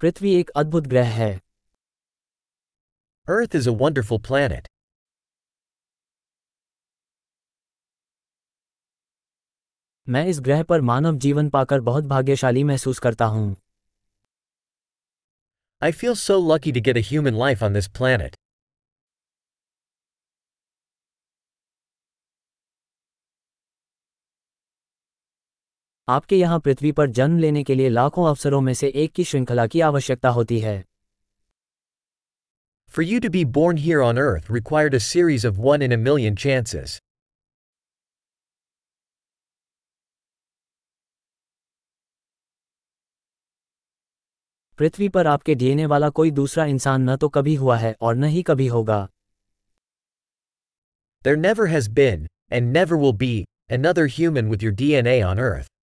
पृथ्वी एक अद्भुत ग्रह है। Earth is a wonderful planet मैं इस ग्रह पर मानव जीवन पाकर बहुत भाग्यशाली महसूस करता हूँ। I feel so lucky to get a human life on this planet आपके यहाँ पृथ्वी पर जन्म लेने के लिए लाखों अवसरों में से एक की श्रृंखला की आवश्यकता होती है For you to be born here on Earth required a series of one in a million chances. पृथ्वी पर आपके डीएनए वाला कोई दूसरा इंसान न तो कभी हुआ है और न ही कभी होगा There never has been, and never will be, another human with your DNA on Earth.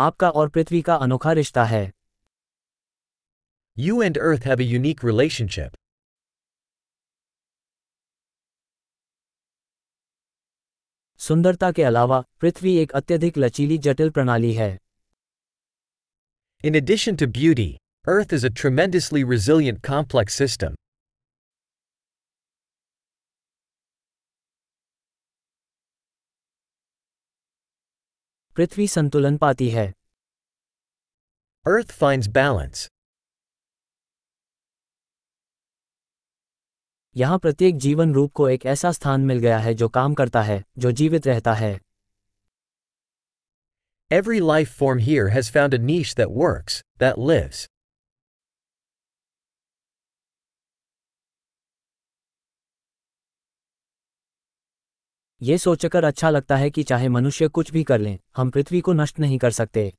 आपका और पृथ्वी का अनोखा रिश्ता है। You and Earth have unique relationship सुंदरता के अलावा पृथ्वी एक अत्यधिक लचीली जटिल प्रणाली है। In addition to beauty Earth is a tremendously resilient complex system पृथ्वी संतुलन पाती है। अर्थ फाइंड्स बैलेंस यहाँ प्रत्येक जीवन रूप को एक ऐसा स्थान मिल गया है जो काम करता है जो जीवित रहता है। Every life form here has found a niche that works that lives ये सोचकर अच्छा लगता है कि चाहे मनुष्य कुछ भी कर लें हम पृथ्वी को नष्ट नहीं कर सकते।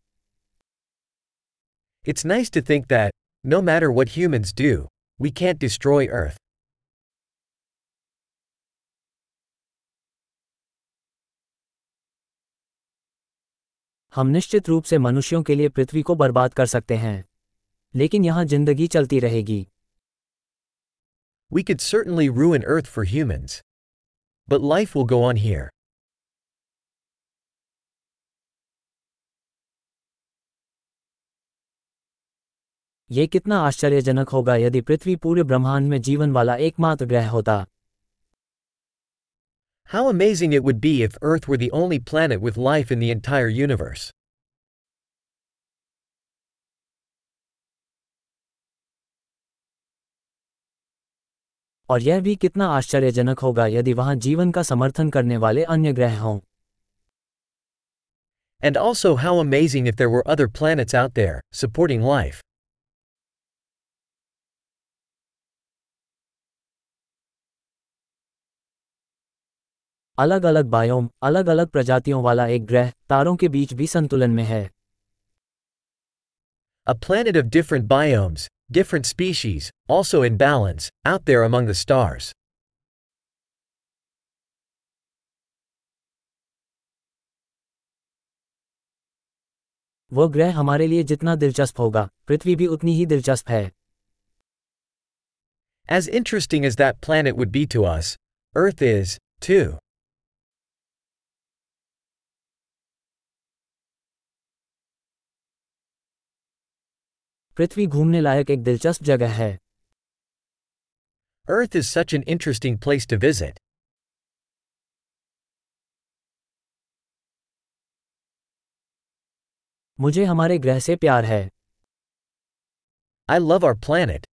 It's nice to think that no matter what humans do we can't destroy Earth हम निश्चित रूप से मनुष्यों के लिए पृथ्वी को बर्बाद कर सकते हैं। लेकिन यहाँ ज़िंदगी चलती रहेगी। We could certainly ruin Earth for humans But life will go on here. ये कितना आश्चर्यजनक होगा यदि पृथ्वी पूरे ब्रह्मांड में जीवन वाला एकमात्र ग्रह होता How amazing it would be if Earth were the only planet with life in the entire universe. और यह भी कितना आश्चर्यजनक होगा यदि वहाँ जीवन का समर्थन करने वाले अन्य ग्रह हों And also how amazing if there were other planets out there, supporting life. अलग अलग बायोम अलग अलग प्रजातियों वाला एक ग्रह तारों के बीच भी संतुलन में है A planet of different biomes, different species, also in balance, out there among the stars. वो ग्रह हमारे लिए जितना दिलचस्प होगा पृथ्वी भी उतनी ही दिलचस्प है As interesting as that planet would be to us, Earth is, too. पृथ्वी घूमने लायक एक दिलचस्प जगह है। Earth is such an interesting place to visit मुझे हमारे ग्रह से प्यार है। आई लव आर प्लेनेट